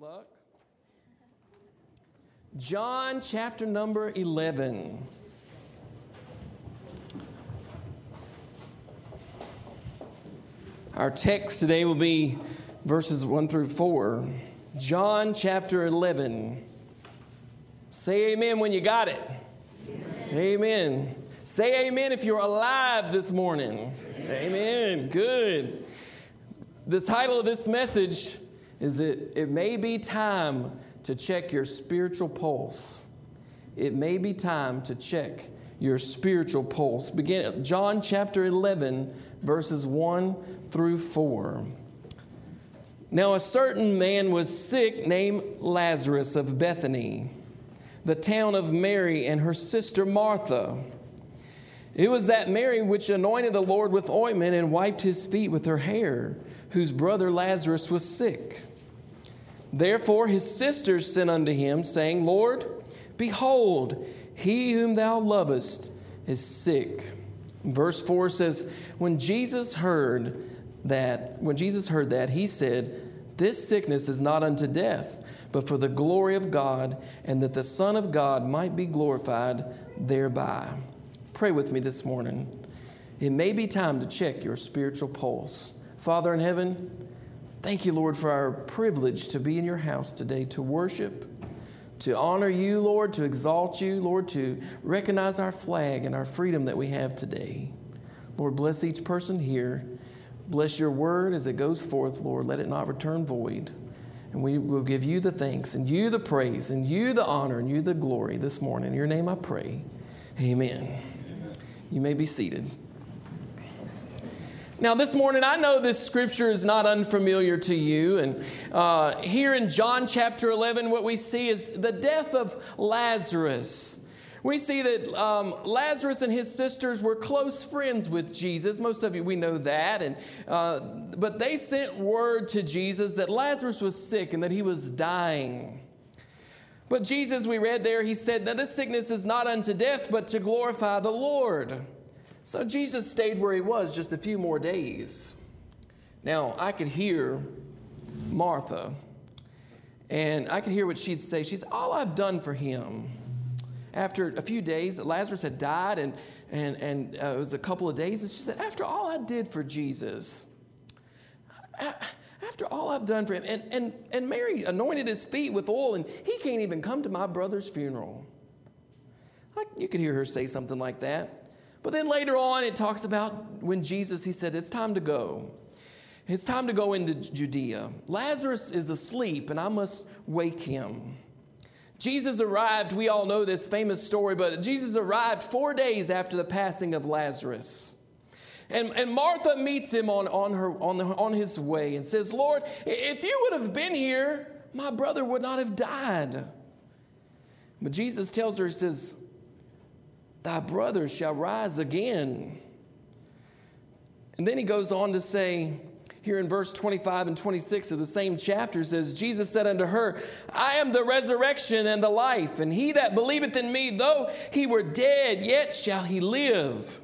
luck. John chapter number 11. Our text today will be verses 1 through 4. John chapter 11. Say amen when you got it. Amen. amen. Say amen if you're alive this morning. Amen. amen. Good. The title of this message is it, it may be time to check your spiritual pulse. It may be time to check your spiritual pulse. Begin at John chapter 11, verses 1 through 4. Now, a certain man was sick named Lazarus of Bethany, the town of Mary and her sister Martha. It was that Mary which anointed the Lord with ointment and wiped his feet with her hair, whose brother Lazarus was sick. Therefore his sisters sent unto him, saying, Lord, behold, he whom thou lovest is sick. Verse 4 says, When Jesus heard that, when Jesus heard that, he said, This sickness is not unto death, but for the glory of God, and that the Son of God might be glorified thereby. Pray with me this morning. It may be time to check your spiritual pulse. Father in heaven, Thank you, Lord, for our privilege to be in your house today to worship, to honor you, Lord, to exalt you, Lord, to recognize our flag and our freedom that we have today. Lord, bless each person here. Bless your word as it goes forth, Lord. Let it not return void. And we will give you the thanks and you the praise and you the honor and you the glory this morning. In your name I pray. Amen. You may be seated. Now, this morning, I know this scripture is not unfamiliar to you. And uh, here in John chapter 11, what we see is the death of Lazarus. We see that um, Lazarus and his sisters were close friends with Jesus. Most of you, we know that. And, uh, but they sent word to Jesus that Lazarus was sick and that he was dying. But Jesus, we read there, he said, Now this sickness is not unto death, but to glorify the Lord. So Jesus stayed where he was just a few more days. Now, I could hear Martha, and I could hear what she'd say. She's all I've done for him. After a few days, Lazarus had died, and, and, and uh, it was a couple of days, and she said, After all I did for Jesus, after all I've done for him, and, and, and Mary anointed his feet with oil, and he can't even come to my brother's funeral. Like, you could hear her say something like that. But then later on, it talks about when Jesus, he said, It's time to go. It's time to go into Judea. Lazarus is asleep, and I must wake him. Jesus arrived, we all know this famous story, but Jesus arrived four days after the passing of Lazarus. And, and Martha meets him on, on, her, on, the, on his way and says, Lord, if you would have been here, my brother would not have died. But Jesus tells her, He says, Thy brother shall rise again. And then he goes on to say, here in verse 25 and 26 of the same chapter says, Jesus said unto her, I am the resurrection and the life, and he that believeth in me, though he were dead, yet shall he live.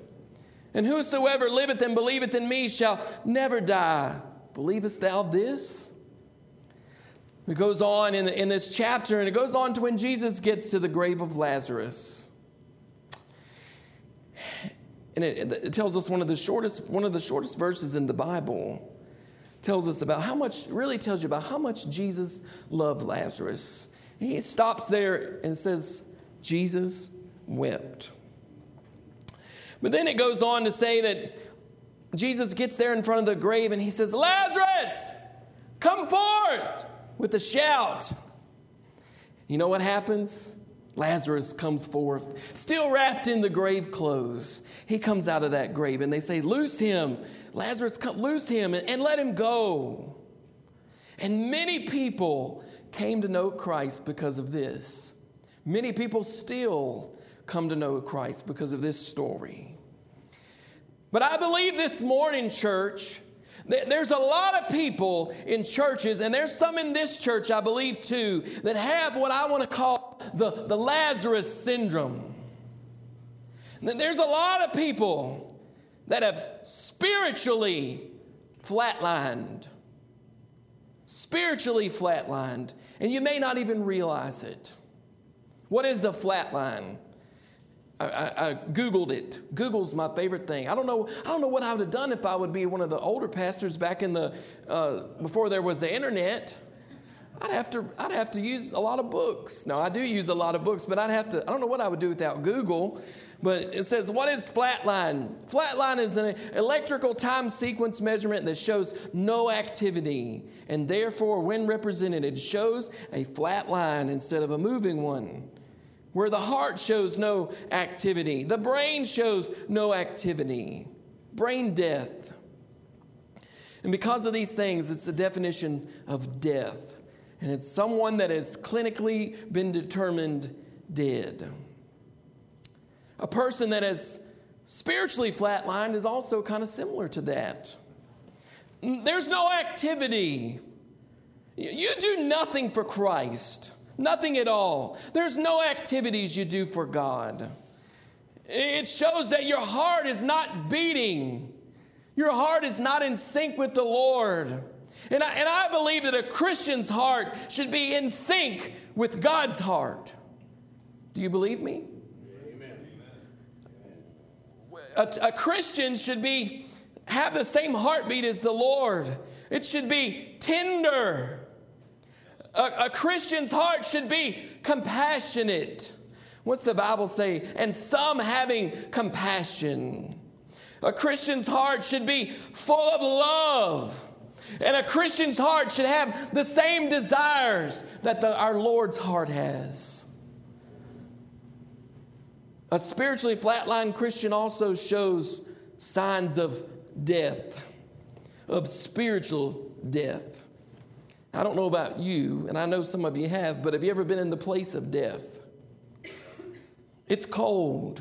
And whosoever liveth and believeth in me shall never die. Believest thou this? It goes on in, the, in this chapter, and it goes on to when Jesus gets to the grave of Lazarus. And it, it tells us one of the shortest, one of the shortest verses in the Bible tells us about how much, really tells you about how much Jesus loved Lazarus. He stops there and says, Jesus wept. But then it goes on to say that Jesus gets there in front of the grave and he says, Lazarus, come forth with a shout. You know what happens? Lazarus comes forth, still wrapped in the grave clothes. He comes out of that grave, and they say, Loose him. Lazarus, come, loose him and, and let him go. And many people came to know Christ because of this. Many people still come to know Christ because of this story. But I believe this morning, church, there's a lot of people in churches, and there's some in this church, I believe too, that have what I want to call the, the Lazarus syndrome. There's a lot of people that have spiritually flatlined. spiritually flatlined, and you may not even realize it. What is a flatline? I, I, Googled it. Google's my favorite thing. I don't know. I don't know what I would have done if I would be one of the older pastors back in the uh, before there was the internet. I'd have to. I'd have to use a lot of books. No, I do use a lot of books, but I'd have to. I don't know what I would do without Google. But it says, what is flatline? Flatline is an electrical time sequence measurement that shows no activity, and therefore, when represented, it shows a flat line instead of a moving one where the heart shows no activity, the brain shows no activity, brain death. And because of these things, it's the definition of death. And it's someone that has clinically been determined dead. A person that is spiritually flatlined is also kind of similar to that. There's no activity. You do nothing for Christ. Nothing at all. There's no activities you do for God. It shows that your heart is not beating, your heart is not in sync with the Lord. And I, and I believe that a Christian's heart should be in sync with God's heart. Do you believe me? Amen. A, a Christian should be have the same heartbeat as the Lord. It should be tender. A, a Christian's heart should be compassionate. What's the Bible say? And some having compassion. A Christian's heart should be full of love. And a Christian's heart should have the same desires that the, our Lord's heart has. A spiritually flatlined Christian also shows signs of death, of spiritual death. I don't know about you, and I know some of you have, but have you ever been in the place of death? It's cold,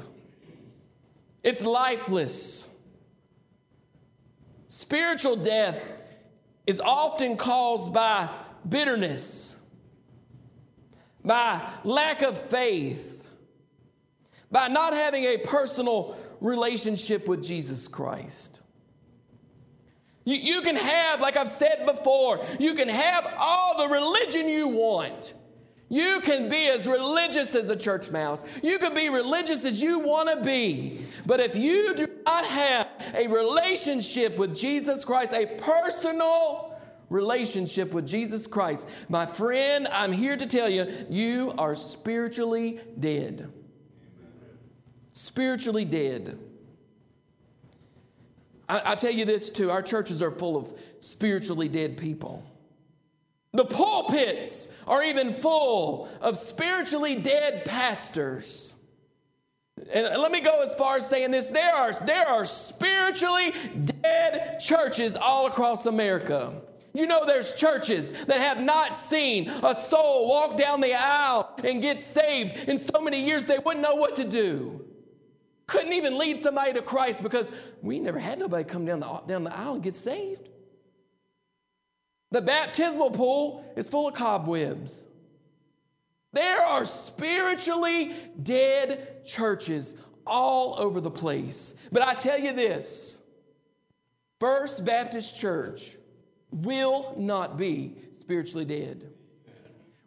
it's lifeless. Spiritual death is often caused by bitterness, by lack of faith, by not having a personal relationship with Jesus Christ. You, you can have, like I've said before, you can have all the religion you want. You can be as religious as a church mouse. You can be religious as you want to be. But if you do not have a relationship with Jesus Christ, a personal relationship with Jesus Christ, my friend, I'm here to tell you, you are spiritually dead. Spiritually dead. I, I tell you this too our churches are full of spiritually dead people. The pulpits are even full of spiritually dead pastors. And let me go as far as saying this there are, there are spiritually dead churches all across America. You know, there's churches that have not seen a soul walk down the aisle and get saved in so many years they wouldn't know what to do. Couldn't even lead somebody to Christ because we never had nobody come down the, down the aisle and get saved. The baptismal pool is full of cobwebs. There are spiritually dead churches all over the place. But I tell you this First Baptist Church will not be spiritually dead.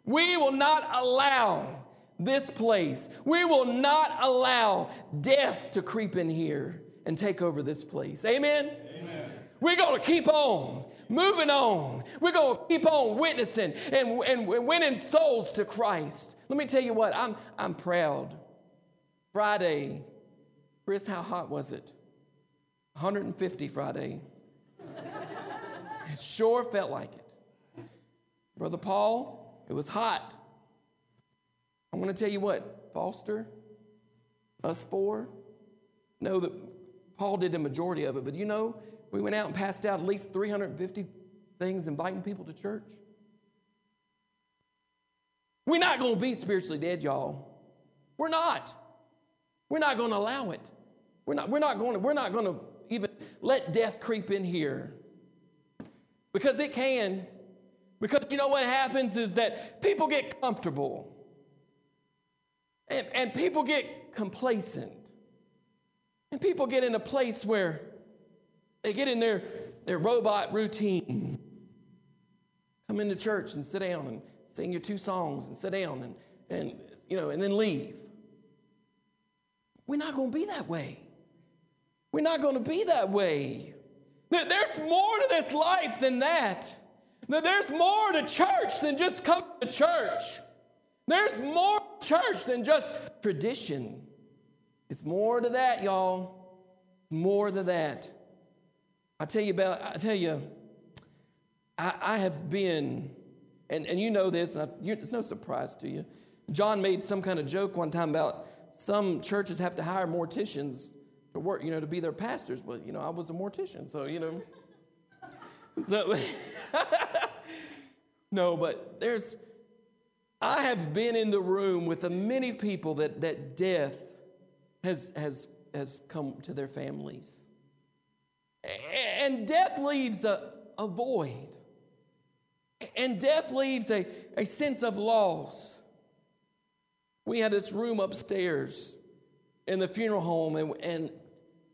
We will not allow this place. We will not allow death to creep in here and take over this place. Amen? Amen. We're going to keep on moving on. We're going to keep on witnessing and, and winning souls to Christ. Let me tell you what, I'm, I'm proud. Friday, Chris, how hot was it? 150 Friday. it sure felt like it. Brother Paul, it was hot. I'm going to tell you what, Foster, us four, know that Paul did the majority of it, but you know, we went out and passed out at least 350 things inviting people to church. We're not going to be spiritually dead, y'all. We're not. We're not going to allow it. We're not, we're not going to, we're not going to even let death creep in here. Because it can. Because you know what happens is that people get comfortable. And, and people get complacent. And people get in a place where they get in their, their robot routine. come into church and sit down and sing your two songs and sit down and, and you know, and then leave. We're not going to be that way. We're not going to be that way. There's more to this life than that. There's more to church than just coming to church. There's more church than just tradition. It's more to that, y'all. More to that. I tell you about, I tell you, I, I have been, and, and you know this, I, you, it's no surprise to you. John made some kind of joke one time about some churches have to hire morticians to work, you know, to be their pastors. But, you know, I was a mortician, so, you know. So, no, but there's, I have been in the room with the many people that, that death has, has, has come to their families. And death leaves a, a void. And death leaves a, a sense of loss. We had this room upstairs in the funeral home, and, and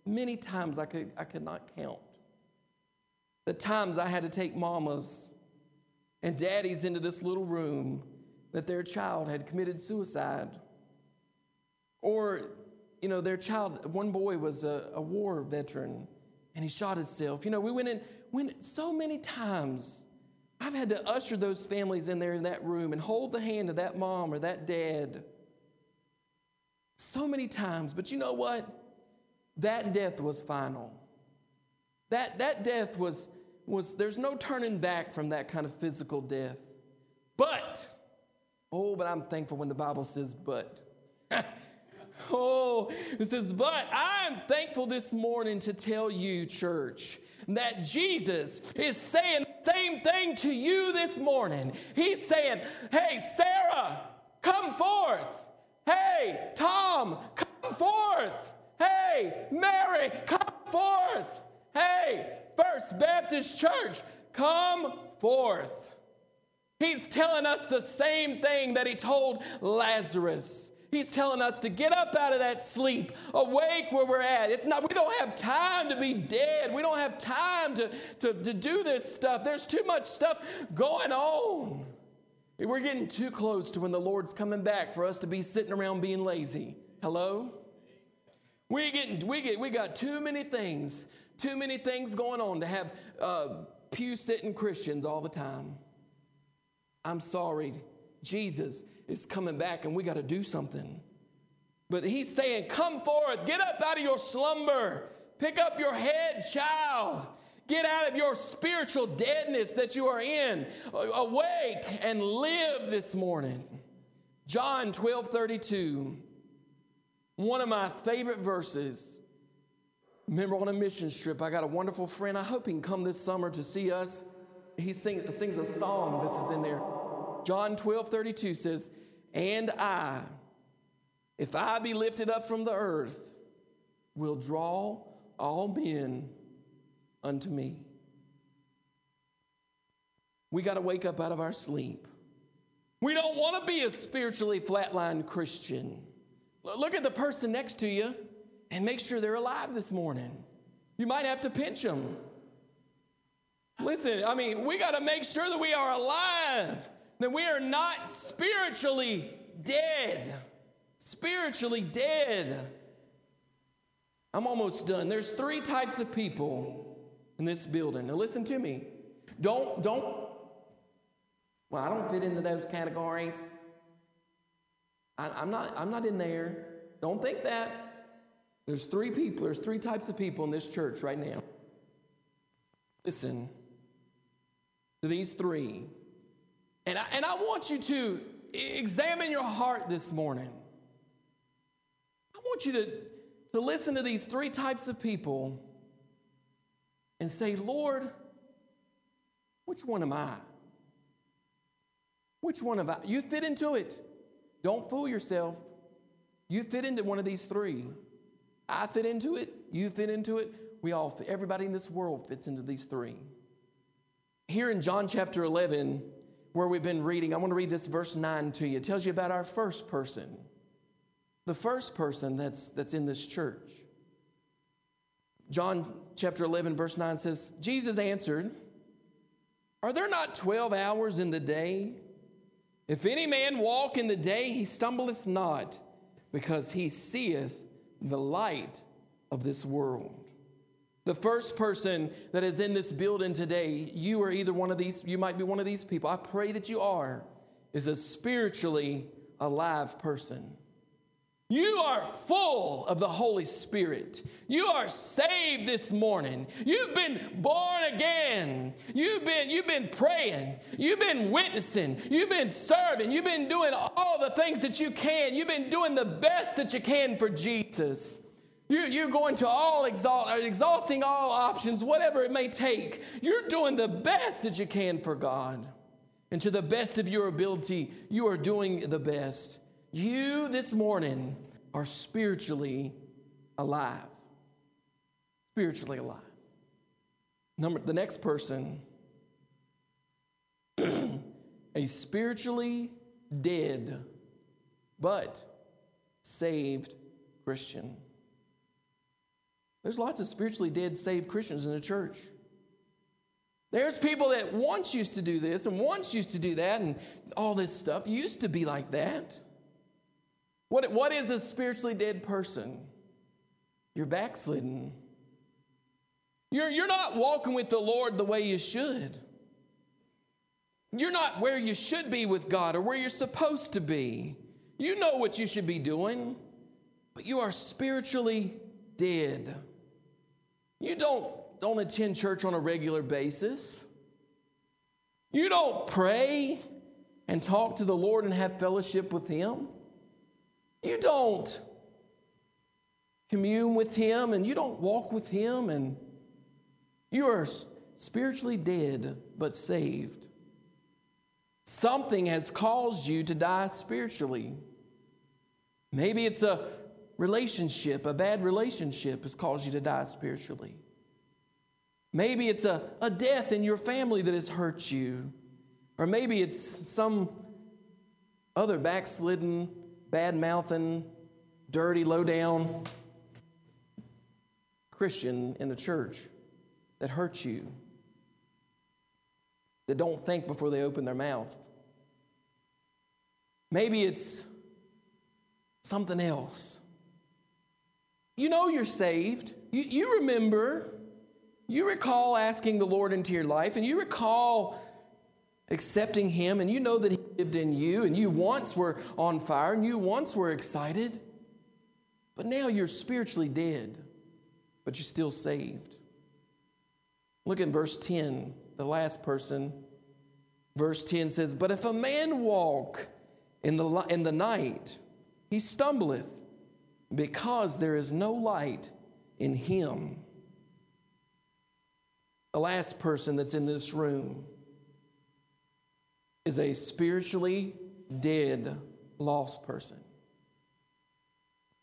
many times I could, I could not count the times I had to take mamas and daddies into this little room that their child had committed suicide. Or, you know, their child, one boy was a, a war veteran and he shot himself. You know, we went in, went so many times. I've had to usher those families in there in that room and hold the hand of that mom or that dad so many times. But you know what? That death was final. That, that death was, was, there's no turning back from that kind of physical death. But, oh, but I'm thankful when the Bible says, but. oh, it says, but I'm thankful this morning to tell you, church, that Jesus is saying the same thing to you this morning. He's saying, hey, Sarah, come forth. Hey, Tom, come forth. Hey, Mary, come forth. Hey, First Baptist Church, come forth. He's telling us the same thing that he told Lazarus. He's telling us to get up out of that sleep, awake where we're at. It's not, we don't have time to be dead. We don't have time to, to, to do this stuff. There's too much stuff going on. We're getting too close to when the Lord's coming back for us to be sitting around being lazy. Hello? We getting we get we got too many things, too many things going on to have uh, pew sitting Christians all the time. I'm sorry, Jesus is coming back and we got to do something. But he's saying, Come forth, get up out of your slumber, pick up your head, child. Get out of your spiritual deadness that you are in. Awake and live this morning. John 12 32, one of my favorite verses. Remember on a mission trip, I got a wonderful friend. I hope he can come this summer to see us. He sing, sings a song. This is in there. John 12 32 says, And I, if I be lifted up from the earth, will draw all men unto me. We got to wake up out of our sleep. We don't want to be a spiritually flatlined Christian. Look at the person next to you and make sure they're alive this morning. You might have to pinch them. Listen, I mean, we got to make sure that we are alive, that we are not spiritually dead. Spiritually dead. I'm almost done. There's three types of people in this building. Now listen to me. Don't, don't, well, I don't fit into those categories. I, I'm not, I'm not in there. Don't think that. There's three people, there's three types of people in this church right now. Listen to these three. And I, and I want you to examine your heart this morning. I want you to, to listen to these three types of people and say, Lord, which one am I? Which one am I? You fit into it. Don't fool yourself. You fit into one of these three. I fit into it. You fit into it. We all fit. Everybody in this world fits into these three. Here in John chapter 11, where we've been reading, I want to read this verse 9 to you. It tells you about our first person, the first person that's, that's in this church. John chapter 11, verse 9 says, Jesus answered, Are there not 12 hours in the day? If any man walk in the day, he stumbleth not, because he seeth the light of this world. The first person that is in this building today, you are either one of these, you might be one of these people. I pray that you are, is a spiritually alive person. You are full of the Holy Spirit. You are saved this morning. You've been born again. You've been, you've been praying. You've been witnessing. You've been serving. You've been doing all the things that you can. You've been doing the best that you can for Jesus. You're, you're going to all exhaust, uh, exhausting all options, whatever it may take. You're doing the best that you can for God. And to the best of your ability, you are doing the best. You this morning are spiritually alive. Spiritually alive. Number the next person, a spiritually dead but saved Christian. There's lots of spiritually dead, saved Christians in the church. There's people that once used to do this and once used to do that, and all this stuff used to be like that. What, what is a spiritually dead person? You're backslidden. You're, you're not walking with the Lord the way you should. You're not where you should be with God or where you're supposed to be. You know what you should be doing, but you are spiritually dead. You don't, don't attend church on a regular basis. You don't pray and talk to the Lord and have fellowship with Him. You don't commune with Him and you don't walk with Him, and you are spiritually dead but saved. Something has caused you to die spiritually. Maybe it's a relationship, a bad relationship, has caused you to die spiritually. Maybe it's a, a death in your family that has hurt you. Or maybe it's some other backslidden bad mouthing, dirty, low down Christian in the church that hurts you, that don't think before they open their mouth. Maybe it's something else. You know you're saved. You, you remember, you recall asking the Lord into your life, and you recall accepting Him, and you know that He lived in you, and you once were on fire, and you once were excited, but now you're spiritually dead, but you're still saved. Look at verse 10, the last person. Verse 10 says, But if a man walk in the, in the night, he stumbleth, because there is no light in him. The last person that's in this room is a spiritually dead, lost person.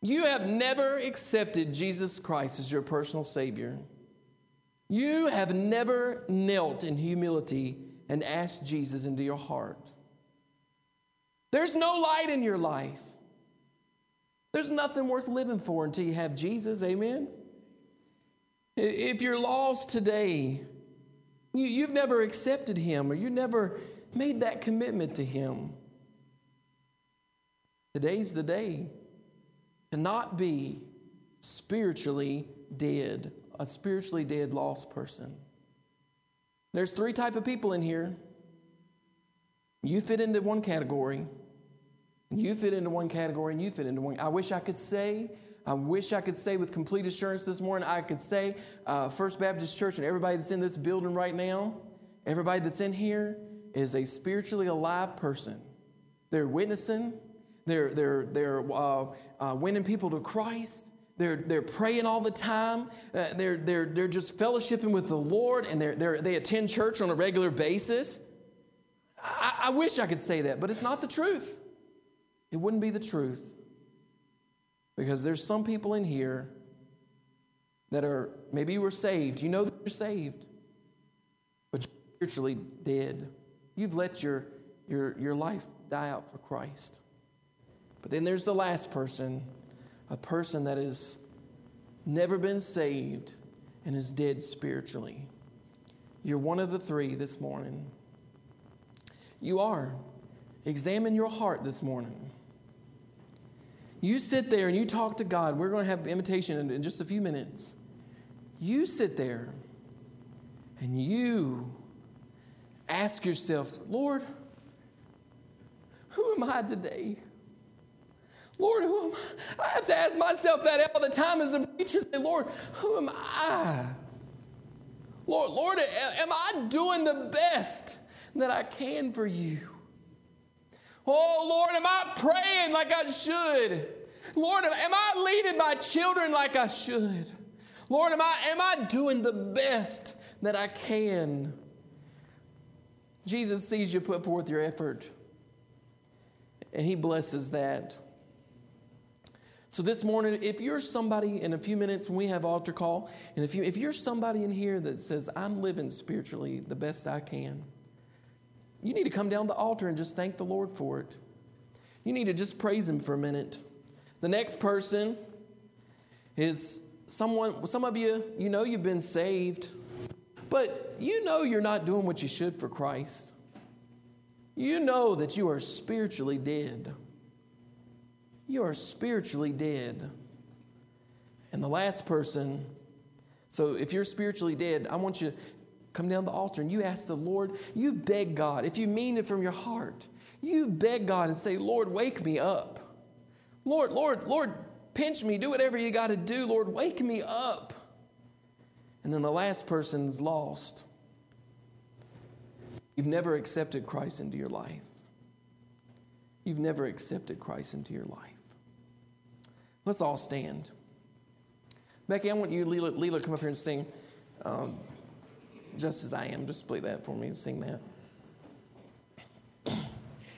You have never accepted Jesus Christ as your personal Savior. You have never knelt in humility and asked Jesus into your heart. There's no light in your life. There's nothing worth living for until you have Jesus. Amen? If you're lost today, you, have never accepted Him or you never made that commitment to Him. Today's the day to not be spiritually dead, a spiritually dead lost person. There's three type of people in here. You fit into one category. You fit into one category and you fit into one. I wish I could say, I wish I could say with complete assurance this morning, I could say, uh, First Baptist Church and everybody that's in this building right now, everybody that's in here, is a spiritually alive person. They're witnessing, they're, they're, they're uh, uh, winning people to Christ. They're, they're praying all the time. Uh, they're, they're, they're just fellowshipping with the Lord and they're, they're, they attend church on a regular basis. I, I wish I could say that, but it's not the truth. It wouldn't be the truth. Because there's some people in here that are, maybe you were saved. You know that you're saved, but you're spiritually dead. You've let your, your, your life die out for Christ. But then there's the last person, a person that has never been saved and is dead spiritually. You're one of the three this morning. You are. Examine your heart this morning. You sit there and you talk to God. We're going to have invitation in, in just a few minutes. You sit there and you ask yourself, Lord, who am I today? Lord, who am I? I have to ask myself that all the time as a preacher. Say, Lord, who am I? Lord, Lord, am I doing the best that I can for you? Oh, Lord, am I praying like I should? Lord, am I leading my children like I should? Lord, am I, am I doing the best that I can? Jesus sees you put forth your effort, and He blesses that. So this morning, if you're somebody in a few minutes when we have altar call, and if you if you're somebody in here that says, I'm living spiritually the best I can, you need to come down the altar and just thank the Lord for it. You need to just praise Him for a minute. The next person is someone, some of you, you know you've been saved, but you know you're not doing what you should for Christ. You know that you are spiritually dead. You are spiritually dead. And the last person, so if you're spiritually dead, I want you come down the altar and you ask the Lord, you beg God, if you mean it from your heart, you beg God and say, Lord, wake me up. Lord, Lord, Lord, pinch me, do whatever you got to do. Lord, wake me up. And then the last person's lost. You've never accepted Christ into your life. You've never accepted Christ into your life. Let's all stand. Becky, I want you, Leela, Leela come up here and sing um, Just As I Am. Just play that for me and sing that.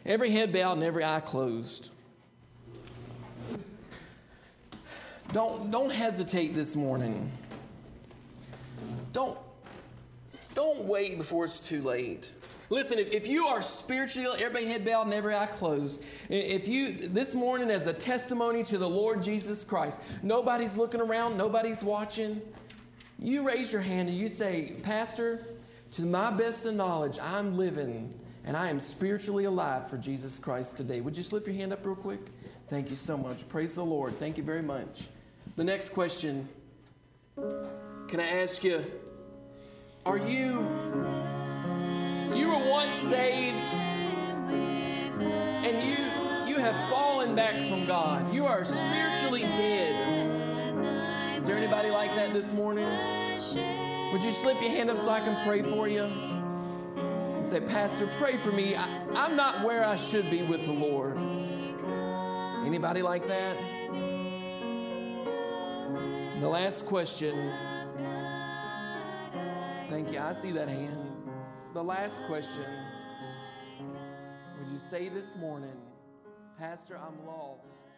every head bowed and every eye closed. Don't, don't hesitate this morning. Don't, don't wait before it's too late. Listen, if, if you are spiritual, everybody head bowed and every eye closed, if you, this morning as a testimony to the Lord Jesus Christ, nobody's looking around, nobody's watching, you raise your hand and you say, Pastor, to my best of knowledge, I'm living and I am spiritually alive for Jesus Christ today. Would you slip your hand up real quick? Thank you so much. Praise the Lord. Thank you very much. The next question can I ask you, are you, you were once saved and you, you have fallen back from God. You are spiritually dead. Is there anybody like that this morning? Would you slip your hand up so I can pray for you? And say, Pastor, pray for me. I, I'm not where I should be with the Lord. Anybody like that? The last question. Thank you. I see that hand. The last question. Would you say this morning, Pastor, I'm lost.